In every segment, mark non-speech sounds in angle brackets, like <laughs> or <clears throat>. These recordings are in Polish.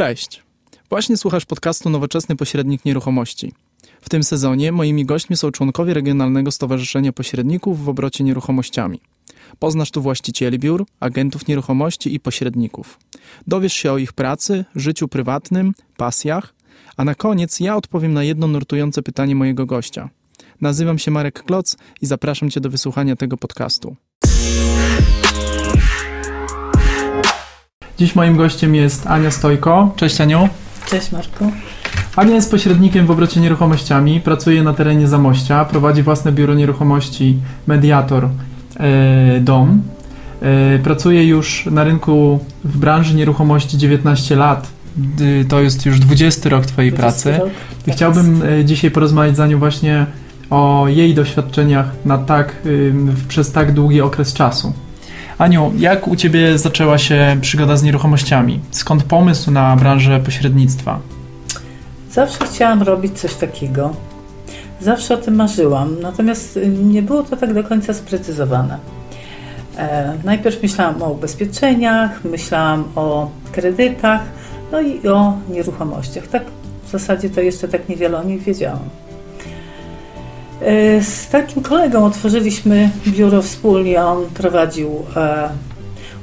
Cześć. Właśnie słuchasz podcastu Nowoczesny Pośrednik Nieruchomości. W tym sezonie moimi gośćmi są członkowie Regionalnego Stowarzyszenia Pośredników w obrocie nieruchomościami. Poznasz tu właścicieli biur, agentów nieruchomości i pośredników. Dowiesz się o ich pracy, życiu prywatnym, pasjach, a na koniec ja odpowiem na jedno nurtujące pytanie mojego gościa. Nazywam się Marek Kloc i zapraszam Cię do wysłuchania tego podcastu. Dziś moim gościem jest Ania Stojko. Cześć Aniu. Cześć Marku. Ania jest pośrednikiem w obrocie nieruchomościami, pracuje na terenie Zamościa, prowadzi własne biuro nieruchomości Mediator e, Dom. E, pracuje już na rynku w branży nieruchomości 19 lat. To jest już 20 rok Twojej 20 pracy. rok. I chciałbym e, dzisiaj porozmawiać z Anią właśnie o jej doświadczeniach na tak, przez tak długi okres czasu. Aniu, jak u Ciebie zaczęła się przygoda z nieruchomościami? Skąd pomysł na branżę pośrednictwa? Zawsze chciałam robić coś takiego. Zawsze o tym marzyłam, natomiast nie było to tak do końca sprecyzowane. E, najpierw myślałam o ubezpieczeniach, myślałam o kredytach, no i o nieruchomościach. Tak w zasadzie to jeszcze tak niewiele o nich wiedziałam. E, z takim kolegą otworzyliśmy biuro wspólnie. On prowadził e,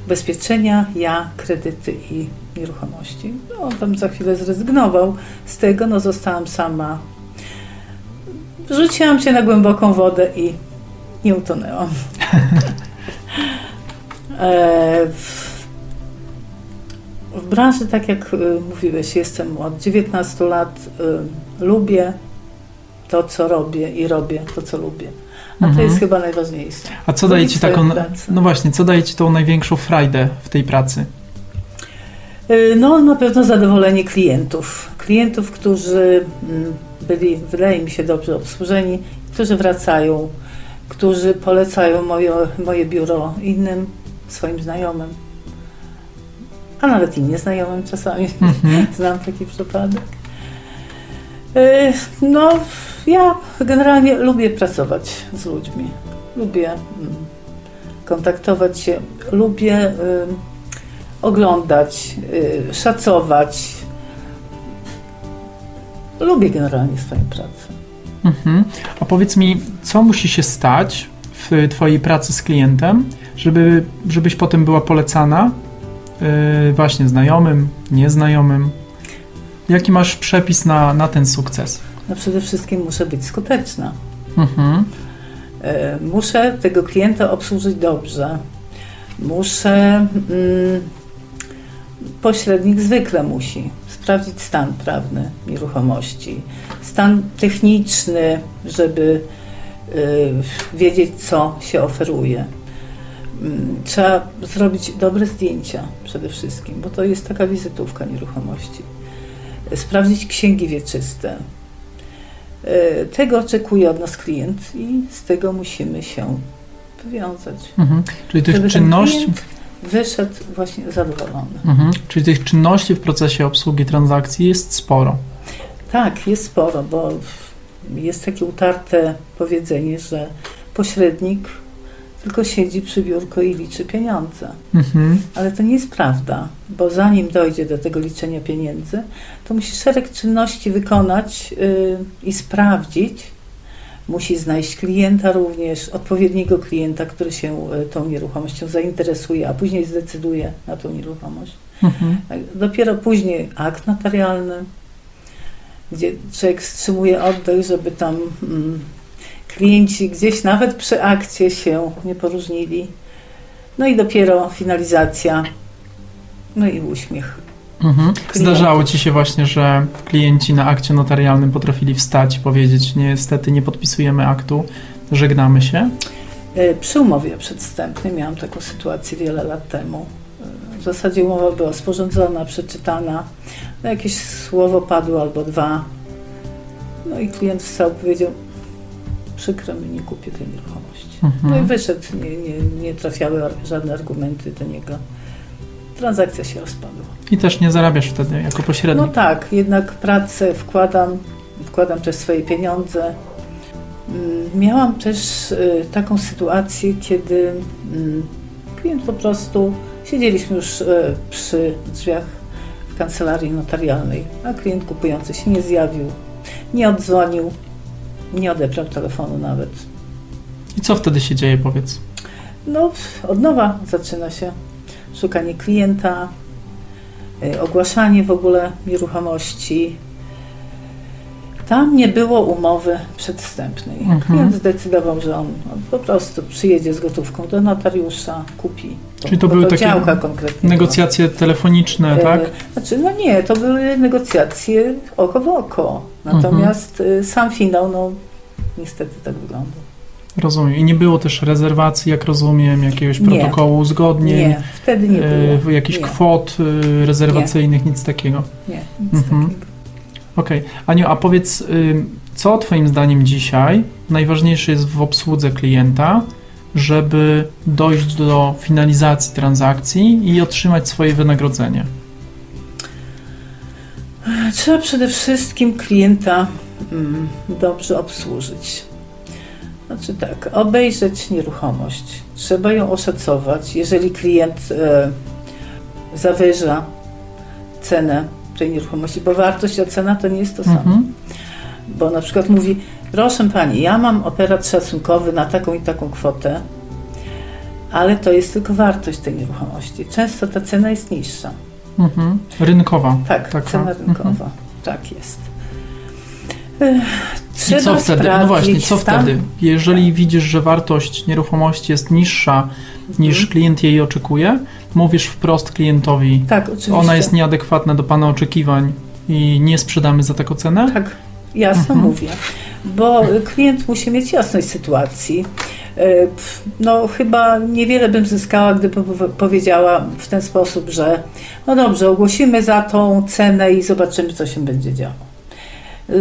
ubezpieczenia, ja kredyty i nieruchomości. No, on tam za chwilę zrezygnował z tego, no zostałam sama. Rzuciłam się na głęboką wodę i nie utonęłam. <laughs> e, w, w branży, tak jak mówiłeś, jestem od 19 lat. Lubię to, co robię i robię to, co lubię. A to Mhm. jest chyba najważniejsze. A co daje Ci taką, no właśnie, co daje Ci tą największą frajdę w tej pracy? Y, No, na pewno zadowolenie klientów. Klientów, którzy mm, byli, wydaje mi się, dobrze obsłużeni, którzy wracają, którzy polecają moje, moje biuro innym swoim znajomym, a nawet i nieznajomym czasami. Mhm. <laughs> Znam taki przypadek. Y, No, ja generalnie lubię pracować z ludźmi. Lubię mm, kontaktować się, lubię y, oglądać, y, szacować. Lubię generalnie swoją pracę. Mhm. A powiedz mi, co musi się stać w Twojej pracy z klientem, żeby, żebyś potem była polecana yy, właśnie znajomym, nieznajomym? Jaki masz przepis na, na ten sukces? No przede wszystkim muszę być skuteczna. Mhm. E, Muszę tego klienta obsłużyć dobrze. Muszę. Mm, pośrednik zwykle musi sprawdzić stan prawny nieruchomości, stan techniczny, żeby y, wiedzieć, co się oferuje. Mm, Trzeba zrobić dobre zdjęcia przede wszystkim, bo to jest taka wizytówka nieruchomości. Sprawdzić księgi wieczyste, E, Tego oczekuje od nas klient i z tego musimy się wywiązać. Mhm. Czyli tych czynności. wyszedł właśnie zadowolony. Mhm. Czyli tych czynności w procesie obsługi transakcji jest sporo. Tak, jest sporo, bo jest takie utarte powiedzenie, że pośrednik tylko siedzi przy biurku i liczy pieniądze. Mhm. Ale to nie jest prawda, bo zanim dojdzie do tego liczenia pieniędzy, to musi szereg czynności wykonać yy, i sprawdzić. Musi znaleźć klienta również, odpowiedniego klienta, który się y, tą nieruchomością zainteresuje, a później zdecyduje na tą nieruchomość. Mhm. Dopiero później akt notarialny, gdzie człowiek wstrzymuje oddech, żeby tam mm, klienci gdzieś nawet przy akcie się nie poróżnili. No i dopiero finalizacja, no i uśmiech. Mhm. Zdarzało Ci się właśnie, że klienci na akcie notarialnym potrafili wstać i powiedzieć: Niestety nie podpisujemy aktu, żegnamy się. E, Przy umowie przedwstępnej miałam taką sytuację wiele lat temu. E, W zasadzie umowa była sporządzona, przeczytana, no jakieś słowo padło albo dwa. No i klient wstał powiedział, przykro mi, nie kupię tej nieruchomości. No i Mhm. wyszedł, nie, nie, nie trafiały żadne argumenty do niego. Transakcja się rozpadła. I też nie zarabiasz wtedy jako pośrednik. No tak, jednak pracę wkładam, wkładam też swoje pieniądze. Mm, Miałam też y, taką sytuację, kiedy mm, klient po prostu, siedzieliśmy już y, przy drzwiach kancelarii notarialnej, a klient kupujący się nie zjawił, nie oddzwonił, nie odebrał telefonu nawet. I co wtedy się dzieje, powiedz? No, od nowa zaczyna się szukanie klienta, y, ogłaszanie w ogóle nieruchomości. Tam nie było umowy przedwstępnej. Mhm. Klient zdecydował, że on, on po prostu przyjedzie z gotówką do notariusza, kupi. Czyli to były takie. Negocjacje telefoniczne, było. tak? E, Znaczy, no nie, to były negocjacje oko w oko. Natomiast y, sam finał, no niestety tak wygląda. Rozumiem. I nie było też rezerwacji, jak rozumiem, jakiegoś Nie. protokołu uzgodnień, Nie, wtedy nie e, było. jakichś Nie. kwot e, rezerwacyjnych, nic takiego. Nie, nic Mhm. takiego. Okej. Aniu, a powiedz, co Twoim zdaniem dzisiaj najważniejsze jest w obsłudze klienta, żeby dojść do finalizacji transakcji i otrzymać swoje wynagrodzenie? Trzeba przede wszystkim klienta mm, dobrze obsłużyć. Znaczy tak, obejrzeć nieruchomość. Trzeba ją oszacować. Jeżeli klient e, zawyża cenę tej nieruchomości, bo wartość a cena to nie jest to samo. Mhm. Bo na przykład mówi, proszę pani, ja mam operat szacunkowy na taką i taką kwotę, ale to jest tylko wartość tej nieruchomości. Często ta cena jest niższa. Mhm. Rynkowa. Tak, Taka. cena rynkowa. Mhm. Tak jest. Ech, I Trzeba co wtedy? No właśnie, co stan- wtedy? Jeżeli widzisz, że wartość nieruchomości jest niższa niż Mhm. klient jej oczekuje, mówisz wprost klientowi, Tak, oczywiście. ona jest nieadekwatna do Pana oczekiwań i nie sprzedamy za taką cenę? Tak, jasno Mhm. mówię. Bo klient musi mieć jasność sytuacji. E, No, chyba niewiele bym zyskała, gdybym pow- powiedziała w ten sposób, że no dobrze, ogłosimy za tą cenę i zobaczymy, co się będzie działo. E,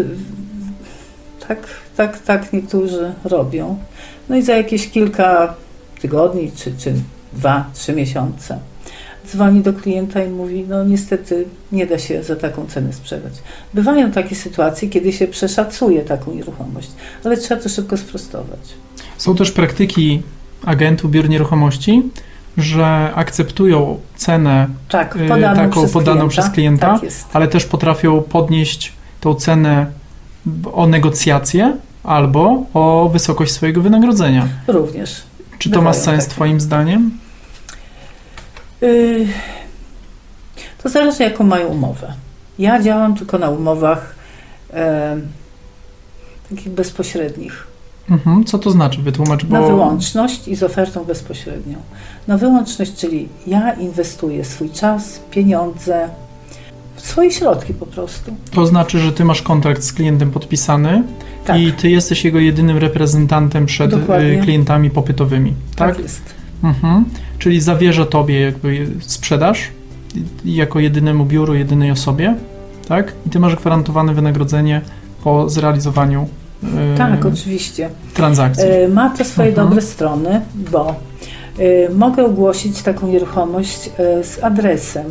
Tak, tak, tak niektórzy robią. No i za jakieś kilka tygodni, czy, czy dwa, trzy miesiące dzwoni do klienta i mówi, no niestety nie da się za taką cenę sprzedać. Bywają takie sytuacje, kiedy się przeszacuje taką nieruchomość, ale trzeba to szybko sprostować. Są też praktyki agentów biur nieruchomości, że akceptują cenę, Tak, Yy, podaną, taką przez, podaną klienta. przez klienta. Tak ale też potrafią podnieść tą cenę o negocjacje albo o wysokość swojego wynagrodzenia. Również. Czy to ma sens takie. Twoim zdaniem? Yy, to zależy, jaką mają umowę. Ja działam tylko na umowach e, takich bezpośrednich. Mhm. Co to znaczy? Wytłumacz, bo... Na wyłączność i z ofertą bezpośrednią. Na wyłączność, czyli ja inwestuję swój czas, pieniądze, swoje środki po prostu. To znaczy, że Ty masz kontrakt z klientem podpisany Tak, i Ty jesteś jego jedynym reprezentantem przed Dokładnie. y, klientami popytowymi, tak? tak jest. Mhm. Czyli zawierza Tobie jakby sprzedaż jako jedynemu biuru, jedynej osobie, tak? I Ty masz gwarantowane wynagrodzenie po zrealizowaniu y, Tak, oczywiście. transakcji. E, Ma to swoje Mhm. dobre strony, bo e, mogę ogłosić taką nieruchomość z adresem,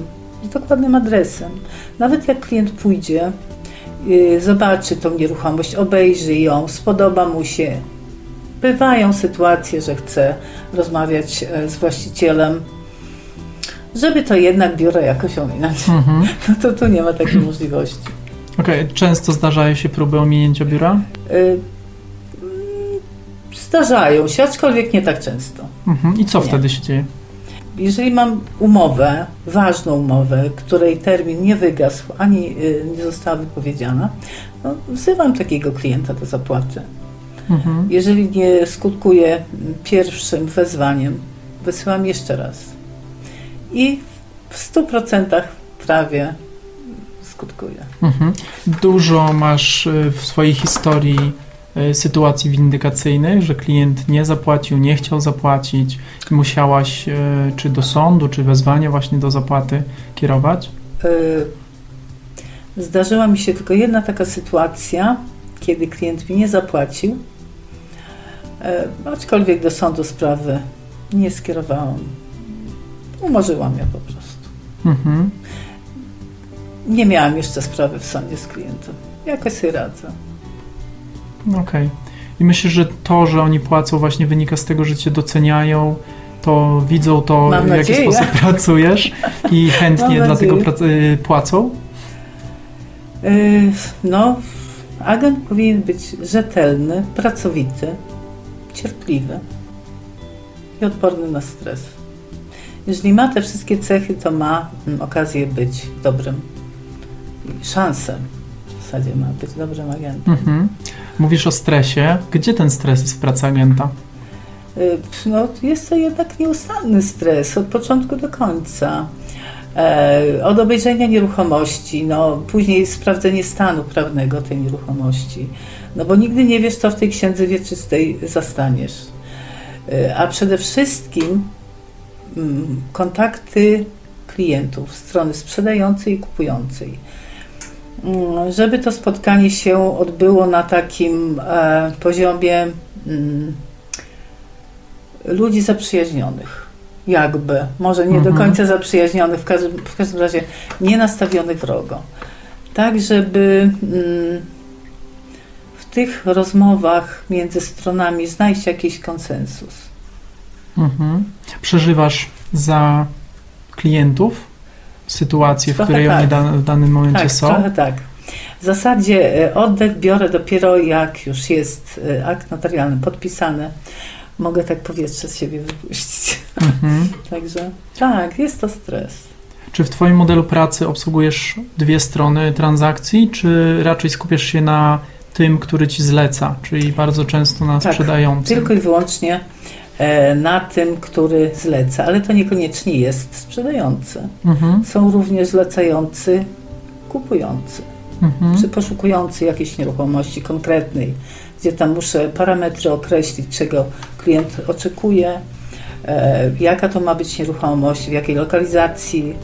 z dokładnym adresem. Nawet jak klient pójdzie, zobaczy tą nieruchomość, obejrzy ją, spodoba mu się. Bywają sytuacje, że chce rozmawiać e, z właścicielem, żeby to jednak biuro jakoś ominąć. Mhm. <laughs> No to tu nie ma takiej <clears throat> możliwości. Okej, często zdarzają się próby ominięcia biura? E, mm, Zdarzają się, aczkolwiek nie tak często. Mhm. I co Nie. wtedy się dzieje? Jeżeli mam umowę, ważną umowę, której termin nie wygasł ani y, nie została wypowiedziana, no, wzywam takiego klienta do zapłaty. Mhm. Jeżeli nie skutkuje pierwszym wezwaniem, wysyłam jeszcze raz. I w 100% prawie skutkuje. Mhm. Dużo masz y, w swojej historii y, sytuacji windykacyjnych, że klient nie zapłacił, nie chciał zapłacić i musiałaś y, czy do sądu, czy wezwanie właśnie do zapłaty kierować? Zdarzyła mi się tylko jedna taka sytuacja, kiedy klient mi nie zapłacił, aczkolwiek do sądu sprawy nie skierowałam. Umorzyłam ją po prostu. Mhm. Nie miałam jeszcze sprawy w sądzie z klientem. Jakoś sobie radzę. Okej. I myślę, że to, że oni płacą właśnie wynika z tego, że cię doceniają, to widzą to, Mam w jaki nadzieję. sposób <laughs> pracujesz i chętnie Mam dlatego nadzieję. y, płacą? Y, No, agent powinien być rzetelny, pracowity, cierpliwy i odporny na stres. Jeżeli ma te wszystkie cechy, to ma mm, okazję być dobrym szansę w zasadzie ma być dobrym agentem. Mhm. Mówisz o stresie. Gdzie ten stres jest w pracy agenta? Y, No, jest to jednak nieustanny stres od początku do końca. E, od obejrzenia nieruchomości, no, później sprawdzenie stanu prawnego tej nieruchomości. No bo nigdy nie wiesz, co w tej księdze wieczystej zastaniesz. E, a przede wszystkim mm, kontakty klientów, strony sprzedającej i kupującej. Mm, Żeby to spotkanie się odbyło na takim e, poziomie mm, ludzi zaprzyjaźnionych. Jakby, może nie do Mhm. końca zaprzyjaźnionych, w każdym, w każdym razie nie nastawionych wrogo. Tak, żeby tych rozmowach między stronami znaleźć jakiś konsensus. Mhm. Przeżywasz za klientów sytuację, w której oni tak. da, w danym momencie Tak, są? trochę tak. W zasadzie e, oddech biorę dopiero jak już jest e, akt notarialny podpisany. Mogę tak powietrze z siebie wypuścić. Mhm. <laughs> Także tak, jest to stres. Czy w Twoim modelu pracy obsługujesz dwie strony transakcji, czy raczej skupiasz się na tym, który Ci zleca, czyli bardzo często na Tak, sprzedającym? Tylko i wyłącznie e, na tym, który zleca, ale to niekoniecznie jest sprzedający. Mhm. Są również zlecający kupujący, Mhm. czy poszukujący jakiejś nieruchomości konkretnej, gdzie tam muszę parametry określić, czego klient oczekuje, e, jaka to ma być nieruchomość, w jakiej lokalizacji,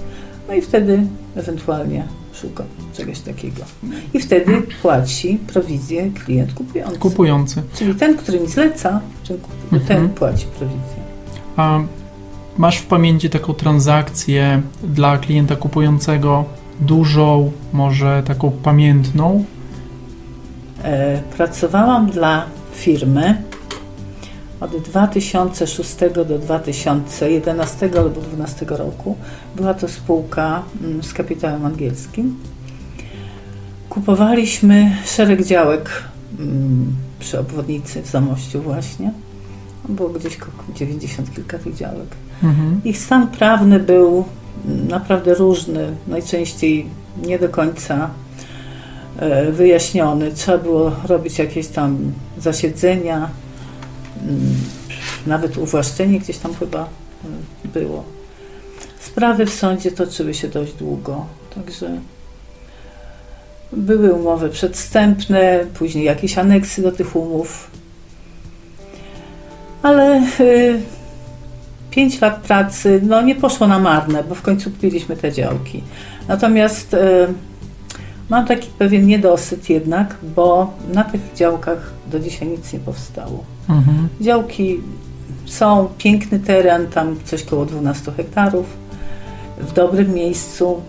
no i wtedy ewentualnie szukam czegoś takiego. I wtedy płaci prowizję klient kupujący. Kupujący. Czyli ten, który mi zleca, ten, Mhm. ten płaci prowizję. A masz w pamięci taką transakcję dla klienta kupującego dużą, może taką pamiętną? E, pracowałam dla firmy od 2006 do 2011 albo 2012 roku. Była to spółka mm, z kapitałem angielskim. Kupowaliśmy szereg działek mm, przy obwodnicy w Zamościu właśnie. Było gdzieś koło 90 kilka tych działek. Mhm. Ich stan prawny był mm, naprawdę różny, najczęściej nie do końca e, wyjaśniony. Trzeba było robić jakieś tam zasiedzenia, nawet uwłaszczenie gdzieś tam chyba mm, było. Sprawy w sądzie toczyły się dość długo, także były umowy przedwstępne, później jakieś aneksy do tych umów. Ale y, pięć lat pracy no, nie poszło na marne, bo w końcu kupiliśmy te działki. Natomiast y, mam taki pewien niedosyt jednak, bo na tych działkach do dzisiaj nic nie powstało. Mhm. Działki są, piękny teren, tam coś koło 12 hektarów, w dobrym miejscu.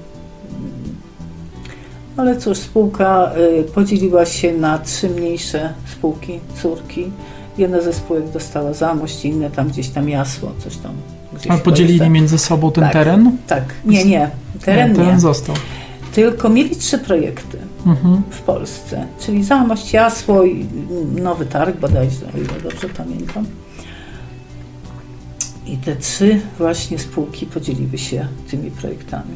Ale cóż, spółka y, podzieliła się na trzy mniejsze spółki, córki. Jedna ze spółek dostała zamość, inne tam gdzieś tam jasło, coś tam. Gdzieś A podzielili między sobą ten Tak. teren? Tak, nie, nie, teren nie, nie. teren został. Tylko mieli trzy projekty Mhm. w Polsce, czyli Zamość, Jasło i Nowy Targ bodajże, o ile dobrze pamiętam. I te trzy właśnie spółki podzieliły się tymi projektami.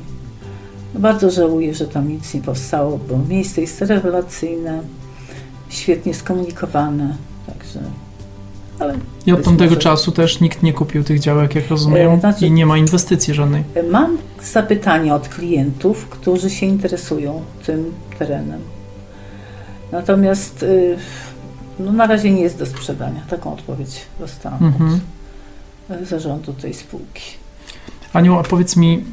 No bardzo żałuję, że tam nic nie powstało, bo miejsce jest rewelacyjne, świetnie skomunikowane, także... Ale I od tamtego może- czasu też nikt nie kupił tych działek, jak rozumiem, E, znaczy- i nie ma inwestycji żadnej. Mam zapytania od klientów, którzy się interesują tym terenem. Natomiast y, no, na razie nie jest do sprzedania. Taką odpowiedź dostałam Mhm. od y, zarządu tej spółki. Aniu, a powiedz mi,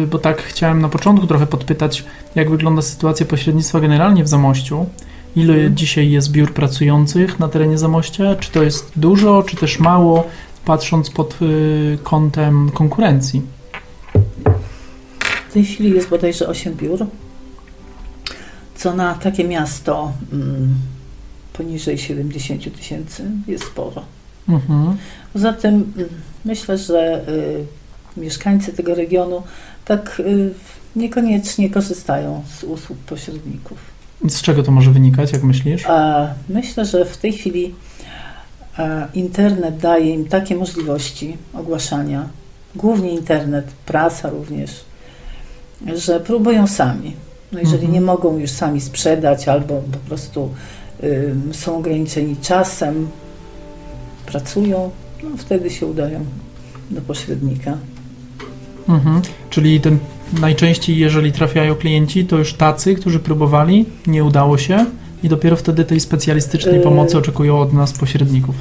yy, bo tak chciałem na początku trochę podpytać, jak wygląda sytuacja pośrednictwa generalnie w Zamościu? Ile dzisiaj jest biur pracujących na terenie Zamościa? Czy to jest dużo, czy też mało, patrząc pod yy, kątem konkurencji? W tej chwili jest bodajże 8 biur, co na takie miasto mm, poniżej 70 tysięcy jest sporo. Mhm. Poza tym mm, myślę, że y, mieszkańcy tego regionu tak y, niekoniecznie korzystają z usług pośredników. Z czego to może wynikać, jak myślisz? A myślę, że w tej chwili e, internet daje im takie możliwości ogłaszania, głównie internet, prasa również, że próbują sami. No jeżeli Mhm. nie mogą już sami sprzedać albo po prostu y, są ograniczeni czasem, pracują, no wtedy się udają do pośrednika. Mhm. Czyli ten, najczęściej, jeżeli trafiają klienci, to już tacy, którzy próbowali, nie udało się i dopiero wtedy tej specjalistycznej Yy. pomocy oczekują od nas pośredników.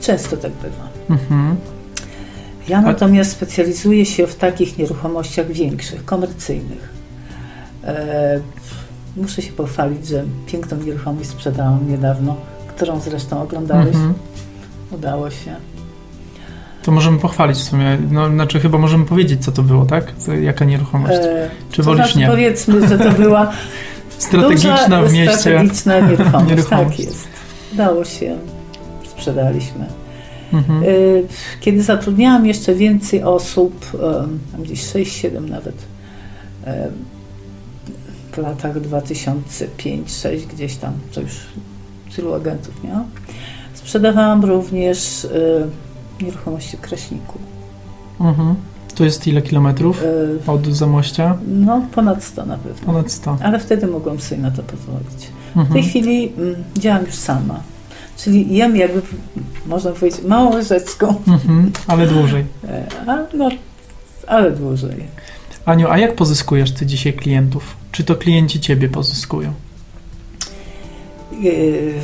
Często tak bywa. Mhm. Ja natomiast specjalizuję się w takich nieruchomościach większych, komercyjnych. E, muszę się pochwalić, że piękną nieruchomość sprzedałam niedawno, którą zresztą oglądałeś. Mhm. Udało się. To możemy pochwalić w sumie. No, znaczy chyba możemy powiedzieć, co to było, tak? Jaka nieruchomość? E, Czy to wolisz znaczy, nie? Powiedzmy, że to była <laughs> Strategiczna w mieście. strategiczna nieruchomość. <laughs> Nieruchomość. Tak jest. Udało się. Sprzedaliśmy. Mhm. Y, Kiedy zatrudniałam jeszcze więcej osób, gdzieś 6-7 nawet, w latach 2005-2006 gdzieś tam, to już tylu agentów miałam, sprzedawałam również nieruchomości w Kraśniku. Mhm. To jest ile kilometrów Y, od Zamościa? No, ponad 100 na pewno. Ponad 100. Ale wtedy mogłam sobie na to pozwolić. W Mhm. tej chwili mm, działam już sama. Czyli jem jakby, można powiedzieć, małą łyżeczką, Mhm. Ale dłużej. <laughs> e, a, no, ale dłużej. Aniu, a jak pozyskujesz ty dzisiaj klientów? Czy to klienci ciebie pozyskują? Yy,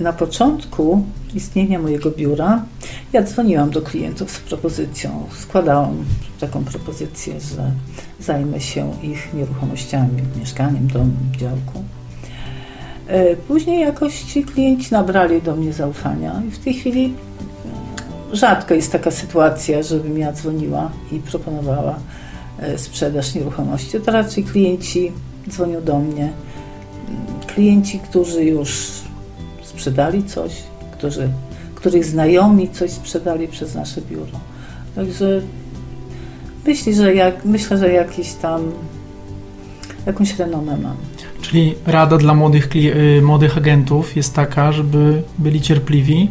Na początku istnienia mojego biura ja dzwoniłam do klientów z propozycją, składałam taką propozycję, że zajmę się ich nieruchomościami, mieszkaniem, domem, działką. Yy, Później jakoś ci klienci nabrali do mnie zaufania i w tej chwili mm, rzadko jest taka sytuacja, żebym ja dzwoniła i proponowała e, sprzedaż nieruchomości. To raczej klienci dzwonią do mnie klienci, którzy już sprzedali coś, którzy, których znajomi coś sprzedali przez nasze biuro. Także myślę, że, jak, myślę, że jakiś tam jakąś renomę mam. Czyli rada dla młodych, y, młodych agentów jest taka, żeby byli cierpliwi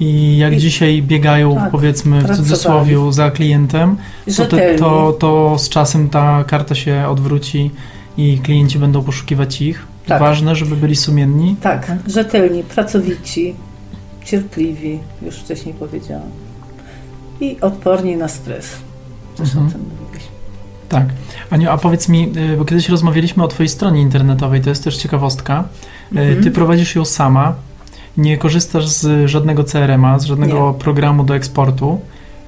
i jak I- dzisiaj biegają, tak, powiedzmy w cudzysłowie, za klientem, to, te, to, to z czasem ta karta się odwróci i klienci będą poszukiwać ich. Tak. Ważne, żeby byli sumienni. Tak, rzetelni, pracowici, cierpliwi, już wcześniej powiedziałam. I odporni na stres. Też Mhm. o tym mówiliśmy. Tak. Aniu, a powiedz mi, y, bo kiedyś rozmawialiśmy o twojej stronie internetowej, to jest też ciekawostka. Y, Mhm. Ty prowadzisz ją sama, nie korzystasz z żadnego CRM-a, z żadnego programu do eksportu.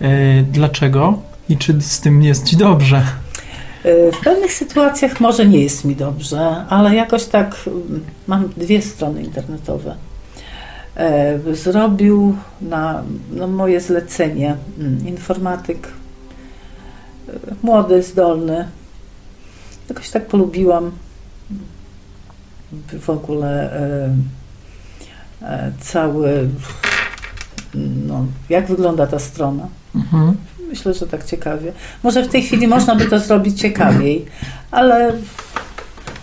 Y, Dlaczego? I czy z tym jest ci dobrze? W pewnych sytuacjach może nie jest mi dobrze, ale jakoś tak mm, mam dwie strony internetowe. E, Zrobił na, na moje zlecenie mm, informatyk, e, młody, zdolny. Jakoś tak polubiłam w ogóle e, e, cały, no, jak wygląda ta strona. Mhm. Myślę, że tak ciekawie. Może w tej chwili można by to zrobić ciekawiej, ale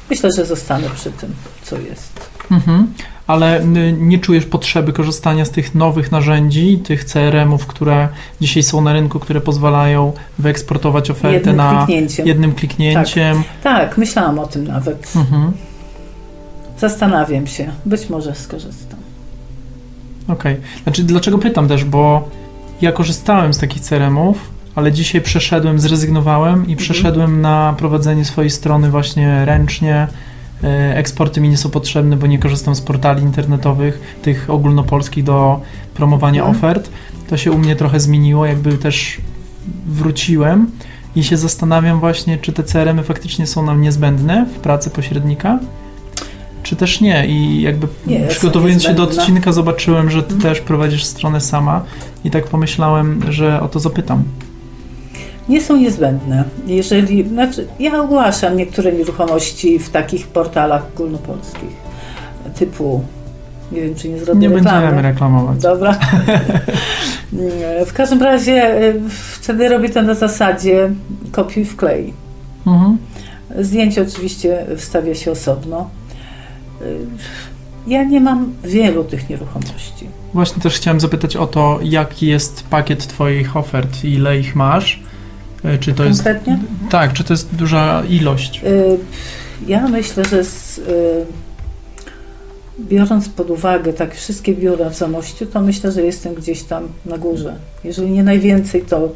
myślę, że zostanę przy tym, co jest. Mhm. Ale nie czujesz potrzeby korzystania z tych nowych narzędzi, tych CRM-ów, które dzisiaj są na rynku, które pozwalają wyeksportować ofertę Jednym na kliknięciem. jednym kliknięciem. Tak, myślałam o tym nawet. Mhm. Zastanawiam się. Być może skorzystam. Okej. Znaczy, dlaczego pytam też, bo ja korzystałem z takich CRM-ów, ale dzisiaj przeszedłem, zrezygnowałem i przeszedłem na prowadzenie swojej strony właśnie ręcznie. E, Eksporty mi nie są potrzebne, bo nie korzystam z portali internetowych, tych ogólnopolskich do promowania Mhm. ofert. To się u mnie trochę zmieniło, jakby też wróciłem i się zastanawiam właśnie, czy te CRM-y faktycznie są nam niezbędne w pracy pośrednika, czy też nie. I jakby Nie, przygotowując się do odcinka zobaczyłem, że ty Mhm. też prowadzisz stronę sama i tak pomyślałem, że o to zapytam. Nie są niezbędne. Jeżeli, znaczy, ja ogłaszam niektóre nieruchomości w takich portalach ogólnopolskich, typu Nie wiem, czy nie zrobię Nie reklamy. będziemy reklamować. Dobra. <laughs> w każdym razie y, wtedy robię to na zasadzie kopiuj wklej. Mhm. Zdjęcie oczywiście wstawia się osobno. Y, Ja nie mam wielu tych nieruchomości. Właśnie też chciałem zapytać o to, jaki jest pakiet Twoich ofert, ile ich masz? E, Czy to jest. Konkretnie? Tak, czy to jest duża ilość? Y, Ja myślę, że z, y, biorąc pod uwagę tak wszystkie biura w Zamościu, to myślę, że jestem gdzieś tam na górze. Jeżeli nie najwięcej, to,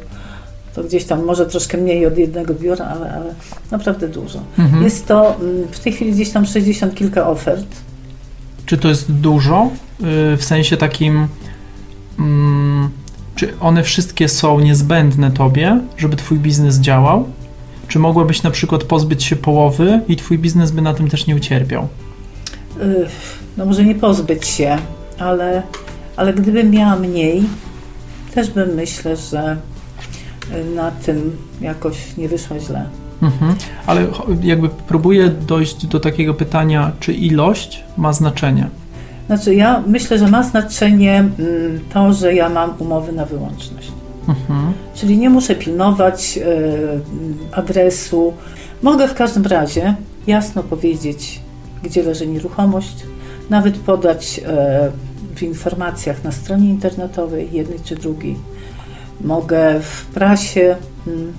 to gdzieś tam może troszkę mniej od jednego biura, ale, ale naprawdę dużo. Mhm. Jest to mm, w tej chwili gdzieś tam 60 kilka ofert. Czy to jest dużo? Y, W sensie takim. mm, Czy one wszystkie są niezbędne Tobie, żeby Twój biznes działał? Czy mogłabyś na przykład pozbyć się połowy i Twój biznes by na tym też nie ucierpiał? No może nie pozbyć się, ale, ale gdybym miała mniej, też bym myślę, że y, na tym jakoś nie wyszła źle. Mhm. Ale jakby próbuję dojść do takiego pytania, czy ilość ma znaczenie? Znaczy ja myślę, że ma znaczenie mm, to, że ja mam umowy na wyłączność. Mhm. Czyli nie muszę pilnować y, adresu. Mogę w każdym razie jasno powiedzieć, gdzie leży nieruchomość, nawet podać e, w informacjach na stronie internetowej jednej czy drugiej. Mogę w prasie mm,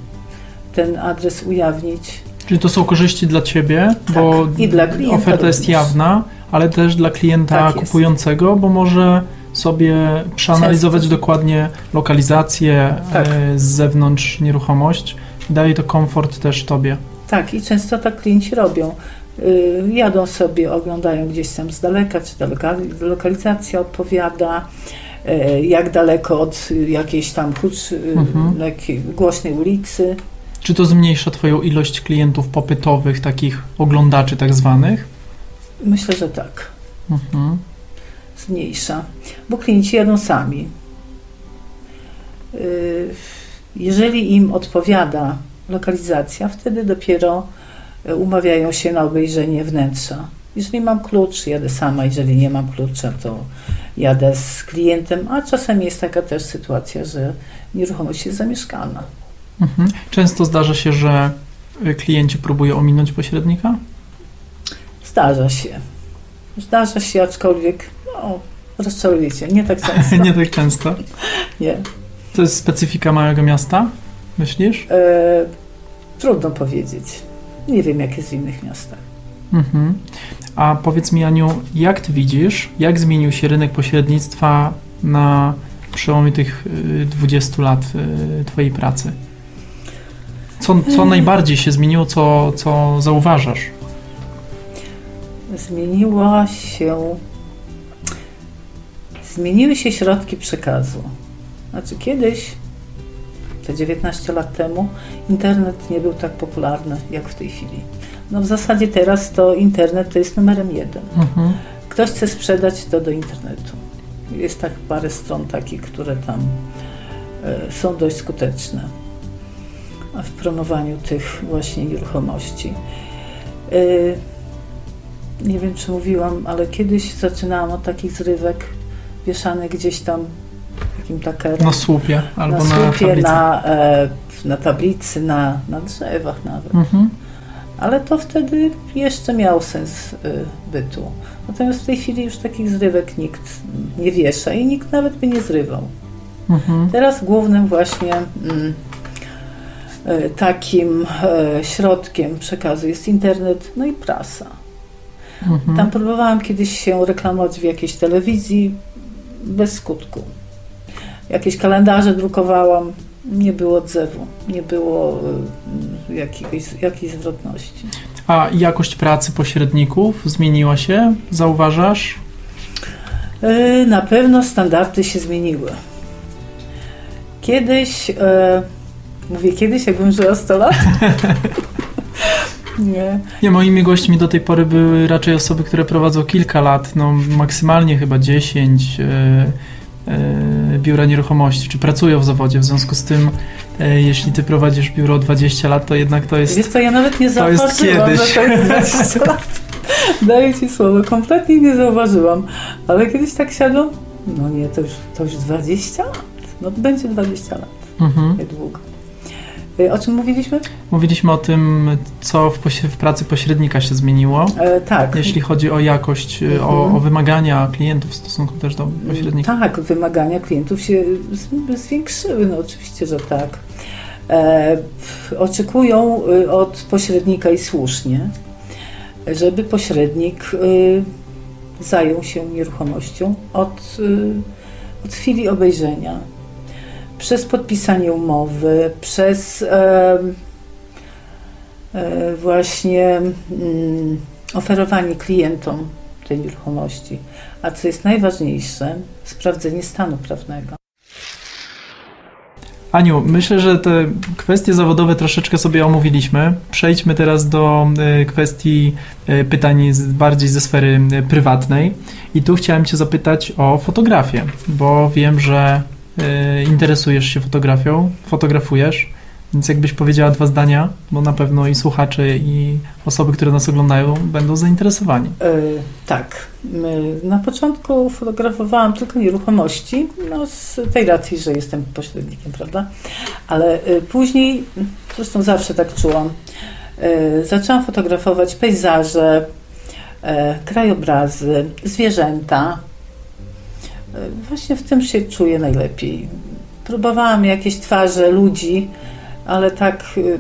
ten adres ujawnić. Czyli to są korzyści dla Ciebie, Tak, bo i dla klienta oferta jest również. jawna, ale też dla klienta Tak kupującego, bo może sobie przeanalizować Często. dokładnie lokalizację Tak. e, z zewnątrz nieruchomość. Daje to komfort też Tobie. Tak, i często tak klienci robią. Y, Jadą sobie, oglądają gdzieś tam z daleka, czy ta lokal- lokalizacja odpowiada, y, jak daleko od jakiejś tam hucz, y, Mhm. jakiej głośnej ulicy. Czy to zmniejsza Twoją ilość klientów popytowych, takich oglądaczy tak zwanych? Myślę, że tak, Mhm. zmniejsza, bo klienci jadą sami. Y, Jeżeli im odpowiada lokalizacja, wtedy dopiero y, umawiają się na obejrzenie wnętrza. Jeżeli mam klucz, jadę sama, jeżeli nie mam klucza, to jadę z klientem, a czasami jest taka też sytuacja, że nieruchomość jest zamieszkana. Mhm. Często zdarza się, że y, klienci próbują ominąć pośrednika? Zdarza się. Zdarza się, aczkolwiek, no, rozczarujecie, nie tak <laughs> często. Nie tak często. nie. To jest specyfika małego miasta, myślisz? E, trudno powiedzieć. Nie wiem, jak jest w innych miastach. Mhm. A powiedz mi, Aniu, jak ty widzisz, jak zmienił się rynek pośrednictwa na przełomie tych y, 20 lat y, twojej pracy? Co, co najbardziej się zmieniło, co, co zauważasz? Zmieniła się. Zmieniły się środki przekazu. Znaczy, kiedyś, te 19 lat temu, internet nie był tak popularny jak w tej chwili. No w zasadzie teraz to internet to jest numerem jeden. Mhm. Ktoś chce sprzedać to do internetu. Jest tak parę stron takich, które tam e, są dość skuteczne w promowaniu tych właśnie nieruchomości. E, nie wiem, czy mówiłam, ale kiedyś zaczynałam od takich zrywek wieszanych gdzieś tam takim takerem Na słupie albo na na, słupie, tablicy. na, e, na tablicy, na, na drzewach nawet. Mhm. Ale to wtedy jeszcze miał sens y, bytu. Natomiast w tej chwili już takich zrywek nikt nie wiesza i nikt nawet by nie zrywał. Mhm. Teraz głównym właśnie mm, y, takim e, środkiem przekazu jest internet, no i prasa. Mhm. Tam próbowałam kiedyś się reklamować w jakiejś telewizji bez skutku. Jakieś kalendarze drukowałam, nie było odzewu, nie było y, jakiegoś, jakiejś zwrotności. A jakość pracy pośredników zmieniła się? Zauważasz? Y, Na pewno standardy się zmieniły. Kiedyś, e, mówię kiedyś, jakbym żyła 100 lat? <laughs> Nie. Nie, moimi gośćmi do tej pory były raczej osoby, które prowadzą kilka lat, no maksymalnie chyba 10 e, e, biura nieruchomości, czy pracują w zawodzie. W związku z tym, e, jeśli ty prowadzisz biuro 20 lat, to jednak to jest. Wiesz co, ja nawet nie to jest zauważyłam, kiedyś. że to jest 20 lat. <laughs> Daję ci słowo, kompletnie nie zauważyłam. Ale kiedyś tak siadłam, no nie, to już, to już 20 lat. No będzie 20 lat, Mhm. niedługo. Y, O czym mówiliśmy? Mówiliśmy o tym, co w, w pracy pośrednika się zmieniło, E, tak. jeśli chodzi o jakość, y, o, Mhm. o wymagania klientów w stosunku też do pośrednika. Tak, wymagania klientów się zwiększyły, no oczywiście, że tak. E, oczekują y, od pośrednika i słusznie, żeby pośrednik y, zajął się nieruchomością od, y, od chwili obejrzenia, przez podpisanie umowy, przez e, e, właśnie mm, oferowanie klientom tej nieruchomości. A co jest najważniejsze, sprawdzenie stanu prawnego. Aniu, myślę, że te kwestie zawodowe troszeczkę sobie omówiliśmy. Przejdźmy teraz do y, kwestii y, pytań bardziej ze sfery y, prywatnej. I tu chciałem Cię zapytać o fotografię, bo wiem, że interesujesz się fotografią, fotografujesz, więc jakbyś powiedziała dwa zdania, bo na pewno i słuchacze, i osoby, które nas oglądają, będą zainteresowani. E, tak, na początku fotografowałam tylko nieruchomości, no z tej racji, że jestem pośrednikiem, prawda? Ale e, później, zresztą zawsze tak czułam, e, zaczęłam fotografować pejzaże, e, krajobrazy, zwierzęta. Właśnie w tym się czuję najlepiej. Próbowałam jakieś twarze ludzi, ale tak, y,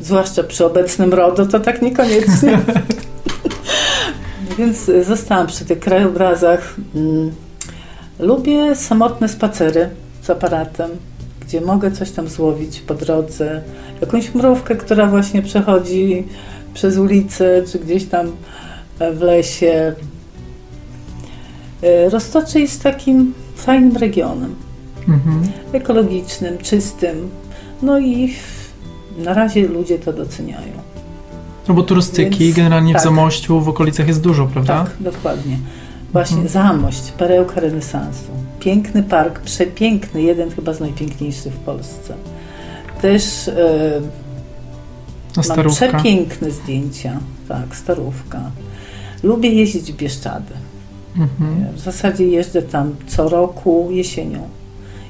zwłaszcza przy obecnym RODO, to tak niekoniecznie. <laughs> Więc zostałam przy tych krajobrazach. Mm, Lubię samotne spacery z aparatem, gdzie mogę coś tam złowić po drodze. Jakąś mrówkę, która właśnie przechodzi przez ulicę, czy gdzieś tam e, w lesie. E, Roztoczy jest takim fajnym regionem Mhm. ekologicznym, czystym. No i na razie ludzie to doceniają. No bo turystyki Więc- generalnie w tak. Zamościu, w okolicach jest dużo, prawda? Tak, dokładnie. Właśnie Mhm. Zamość, perełka renesansu. Piękny park, przepiękny, jeden chyba z najpiękniejszych w Polsce. Też No, mam starówka. przepiękne zdjęcia. Tak, starówka. Lubię jeździć w Bieszczady. Mhm. W zasadzie jeżdżę tam co roku jesienią.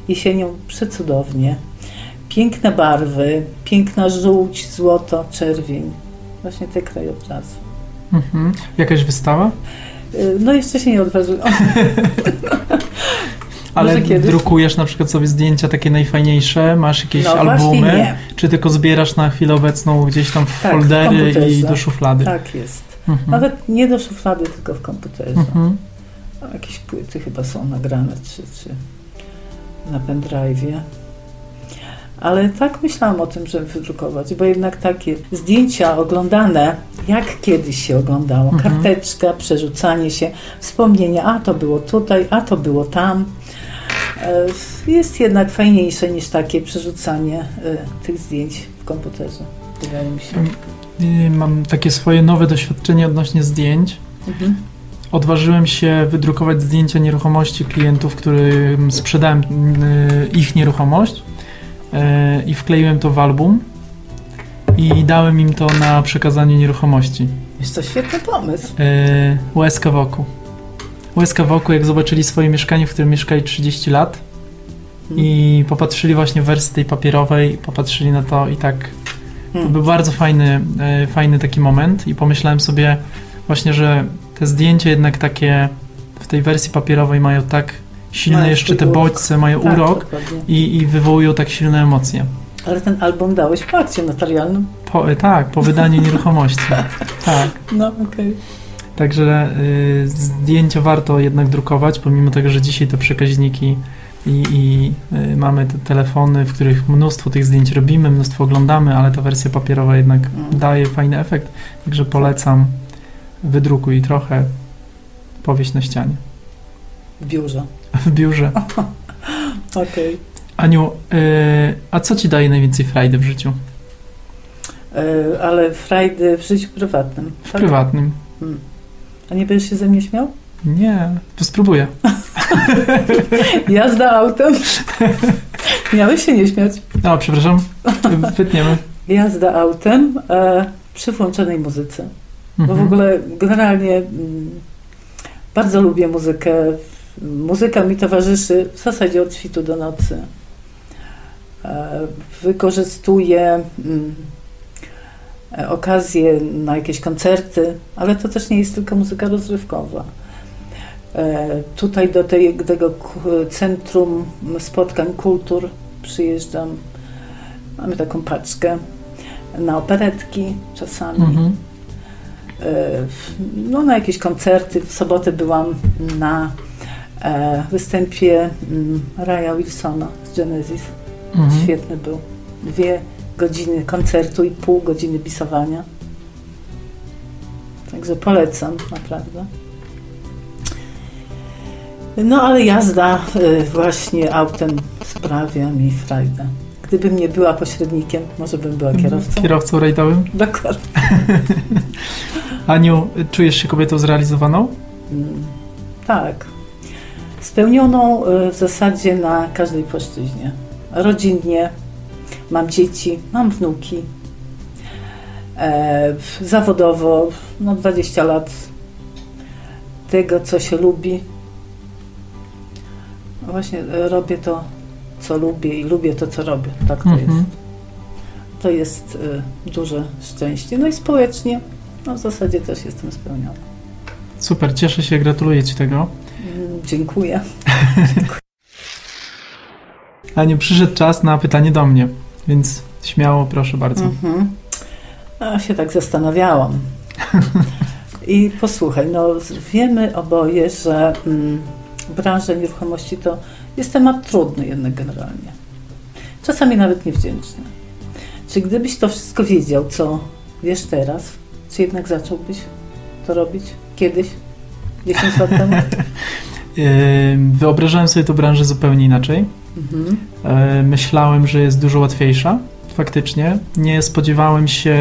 Jesienią przecudownie. Piękne barwy, piękna żółć, złoto, czerwień. Właśnie te krajobrazy. Mhm. Jakaś wystawa? Y, No jeszcze się nie odważyłam. <laughs> Ale drukujesz na przykład sobie zdjęcia takie najfajniejsze, masz jakieś No albumy, czy tylko zbierasz na chwilę obecną gdzieś tam w Tak, w foldery i komputerze. do szuflady? Tak jest. Mhm. Nawet nie do szuflady, tylko w komputerze. Mhm. Jakieś płyty chyba są nagrane, czy, czy na pendrive'ie. Ale tak myślałam o tym, żeby wydrukować, bo jednak takie zdjęcia oglądane, jak kiedyś się oglądało, Mhm. karteczka, przerzucanie się, wspomnienia, a to było tutaj, a to było tam, e, jest jednak fajniejsze niż takie przerzucanie e, tych zdjęć w komputerze, wydaje mi się. I Mam takie swoje nowe doświadczenie odnośnie zdjęć. Mhm. Odważyłem się wydrukować zdjęcia nieruchomości klientów, którym sprzedałem y, ich nieruchomość y, i wkleiłem to w album i dałem im to na przekazanie nieruchomości. Jest to świetny pomysł. Yy, łezka wokół. Łezka wokół, jak zobaczyli swoje mieszkanie, w którym mieszkali 30 lat i popatrzyli właśnie w wersji tej papierowej, popatrzyli na to i tak to Hmm. był bardzo fajny, yy, fajny taki moment i pomyślałem sobie właśnie, że te zdjęcia jednak takie w tej wersji papierowej mają tak silne Mają jeszcze te bodźce, mają Tak, urok i, i wywołują tak silne emocje. Ale ten album dałeś w akcie notarialnym? Po, yy, tak, po wydaniu <laughs> nieruchomości. Tak. No, okej. Także y, zdjęcia warto jednak drukować, pomimo tego, że dzisiaj to przekaźniki i, i y, mamy te telefony, w których mnóstwo tych zdjęć robimy, mnóstwo oglądamy, ale ta wersja papierowa jednak Mm. daje fajny efekt. Także polecam, wydrukuj trochę, powieść na ścianie. W biurze. W biurze. <laughs> Okej. Aniu, y, a co ci daje najwięcej frajdy w życiu? E, Ale frajdy w życiu prywatnym. W tak? prywatnym? Hmm. A nie będziesz się ze mnie śmiał? Nie, to spróbuję. <laughs> Jazda autem. Miałeś się nie śmiać. O, przepraszam, wytniemy. Jazda autem e, przy włączonej muzyce. Bo w Mhm. ogóle generalnie mm, bardzo lubię muzykę. Muzyka mi towarzyszy w zasadzie od świtu do nocy. E, Wykorzystuję mm, e, okazje na jakieś koncerty, ale to też nie jest tylko muzyka rozrywkowa. E, Tutaj do tej, tego centrum spotkań kultur przyjeżdżam. Mamy taką paczkę na operetki czasami. Mhm. E, no, na jakieś koncerty. W sobotę byłam na e, występie mm, Raya Wilsona z Genesis. Mhm. Świetny był. Dwie godziny koncertu i pół godziny bisowania. Także polecam, naprawdę. No ale jazda y, właśnie autem sprawia mi frajdę. Gdybym nie była pośrednikiem, może bym była kierowcą. Kierowcą rajdowym. Dokładnie. <laughs> Aniu, czujesz się kobietą zrealizowaną? Mm, Tak. Spełnioną y, w zasadzie na każdej płaszczyźnie. Rodzinnie, mam dzieci, mam wnuki. E, zawodowo, no 20 lat tego, co się lubi. No Właśnie robię to, co lubię i lubię to, co robię. Tak to jest. Mhm. To jest y, duże szczęście. No i społecznie, no w zasadzie też jestem spełniona. Super, cieszę się, gratuluję Ci tego. Mm, Dziękuję. <laughs> Aniu, przyszedł czas na pytanie do mnie, więc śmiało, proszę bardzo. Mhm. A się tak zastanawiałam. I posłuchaj, no wiemy oboje, że mm, branża nieruchomości to jest temat trudny jednak generalnie. Czasami nawet niewdzięczny. Czy gdybyś to wszystko wiedział, co wiesz teraz, czy jednak zacząłbyś to robić kiedyś, 10 lat temu? <laughs> Wyobrażałem sobie tę branżę zupełnie inaczej. Mhm. Myślałem, że jest dużo łatwiejsza, faktycznie. Nie spodziewałem się.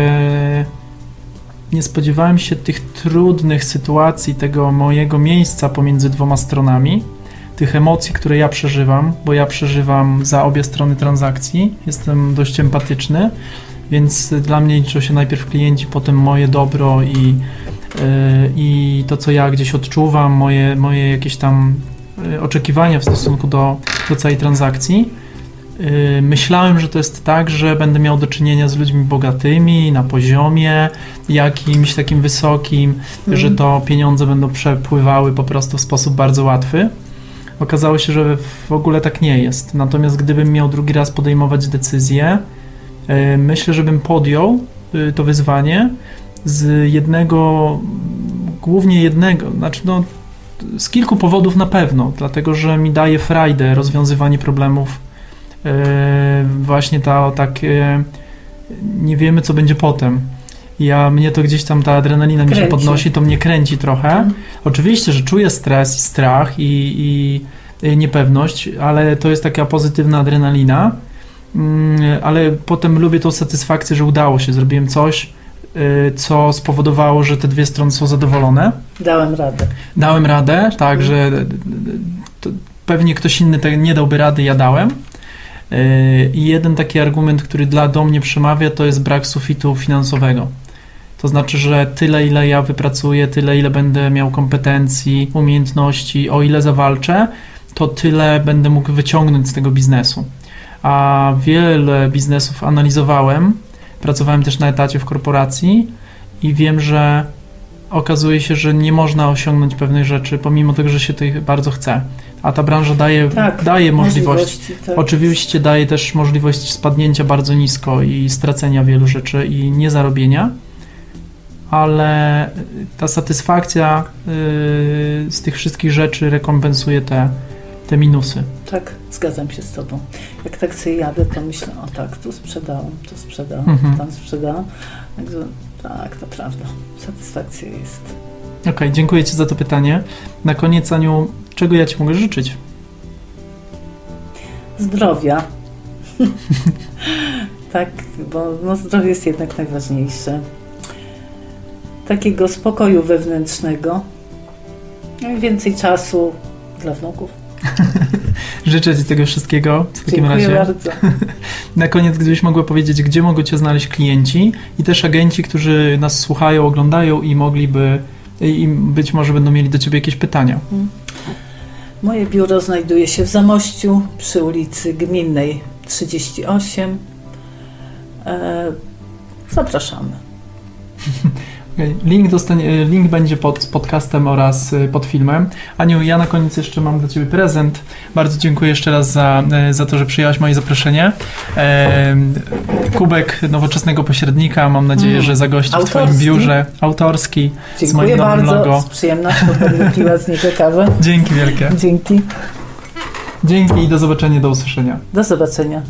Nie spodziewałem się tych trudnych sytuacji, tego mojego miejsca pomiędzy dwoma stronami, tych emocji, które ja przeżywam, bo ja przeżywam za obie strony transakcji. Jestem dość empatyczny, więc dla mnie liczą się najpierw klienci, potem moje dobro i, e, i to, co ja gdzieś odczuwam, moje, moje jakieś tam e, oczekiwania w stosunku do, do całej transakcji. Yy, Myślałem, że to jest tak, że będę miał do czynienia z ludźmi bogatymi na poziomie jakimś takim wysokim, że to pieniądze będą przepływały po prostu w sposób bardzo łatwy. Okazało się, że w ogóle tak nie jest. Natomiast gdybym miał drugi raz podejmować decyzję, yy, myślę, że bym podjął yy, to wyzwanie z jednego, głównie jednego, znaczy no, z kilku powodów na pewno, dlatego że mi daje frajdę rozwiązywanie problemów Yy, właśnie ta takie nie wiemy co będzie potem. Ja mnie to gdzieś tam ta adrenalina mi się Kręci. podnosi, to mnie kręci trochę. Mhm. Oczywiście, że czuję stres i strach i, i, niepewność, ale to jest taka pozytywna adrenalina. Mm, Ale potem lubię tą satysfakcję, że udało się, zrobiłem coś, yy, co spowodowało, że te dwie strony są zadowolone. Dałem radę. Dałem radę, tak, że to pewnie ktoś inny nie dałby rady, ja dałem. Yy, I jeden taki argument, który dla do mnie przemawia, to jest brak sufitu finansowego. To znaczy, że tyle, ile ja wypracuję, tyle, ile będę miał kompetencji, umiejętności, o ile zawalczę, to tyle będę mógł wyciągnąć z tego biznesu. A wiele biznesów analizowałem, pracowałem też na etacie w korporacji i wiem, że okazuje się, że nie można osiągnąć pewnych rzeczy, pomimo tego, że się tych bardzo chce. A ta branża daje, Tak, daje możliwość. tak. Oczywiście daje też możliwość spadnięcia bardzo nisko i stracenia wielu rzeczy i niezarobienia, ale ta satysfakcja yy, z tych wszystkich rzeczy rekompensuje te, te minusy. Tak, zgadzam się z Tobą. Jak tak sobie jadę, to myślę, o tak, tu sprzedałam, tu sprzedałam, Mhm. tam sprzedałam. Także tak, to prawda. Satysfakcja jest. Okej, dziękuję Ci za to pytanie. Na koniec, Aniu, czego ja Ci mogę życzyć? Zdrowia. <laughs> tak, bo no, zdrowie jest jednak najważniejsze. Takiego spokoju wewnętrznego. No i więcej czasu dla wnuków. <laughs> Życzę Ci tego wszystkiego w takim Dziękuję razie. bardzo. <laughs> Na koniec, gdybyś mogła powiedzieć, gdzie mogą Cię znaleźć klienci i też agenci, którzy nas słuchają, oglądają i mogliby, i być może będą mieli do Ciebie jakieś pytania. Moje biuro znajduje się w Zamościu przy ulicy Gminnej 38. E, zapraszamy. <laughs> Link, dostanie, link będzie pod podcastem oraz y, pod filmem. Aniu, ja na koniec jeszcze mam dla Ciebie prezent. Bardzo dziękuję jeszcze raz za, y, za to, że przyjęłaś moje zaproszenie. Em, Kubek nowoczesnego pośrednika, mam nadzieję, Mm. że zagości w Twoim biurze. Autorski. Dziękuję moim nowym bardzo. logo. Z przyjemnością będę piła z niego kawę. Dzięki wielkie. Dzięki. Dzięki i do zobaczenia, do usłyszenia. Do zobaczenia.